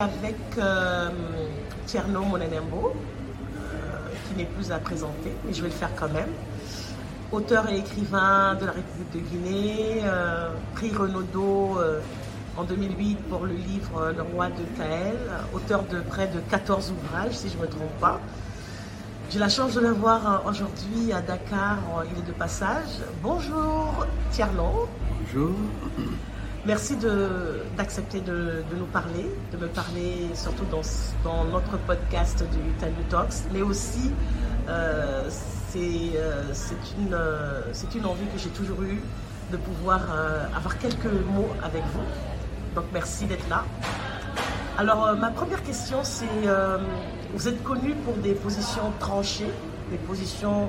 avec euh, Tierno Monenembo, euh, qui n'est plus à présenter, mais je vais le faire quand même. Auteur et écrivain de la République de Guinée, euh, prix Renaudot euh, en 2008 pour le livre Le roi de Kael, auteur de près de 14 ouvrages, si je ne me trompe pas. J'ai la chance de l'avoir euh, aujourd'hui à Dakar, il est de passage. Bonjour Tierno. Bonjour. Merci d'accepter de, de nous parler, de me parler surtout dans, dans notre podcast du Time Talks, mais aussi euh, c'est euh, c'est une, euh, une envie que j'ai toujours eue de pouvoir avoir quelques mots avec vous. Donc merci d'être là. Alors ma première question c'est, vous êtes connu pour des positions tranchées, des positions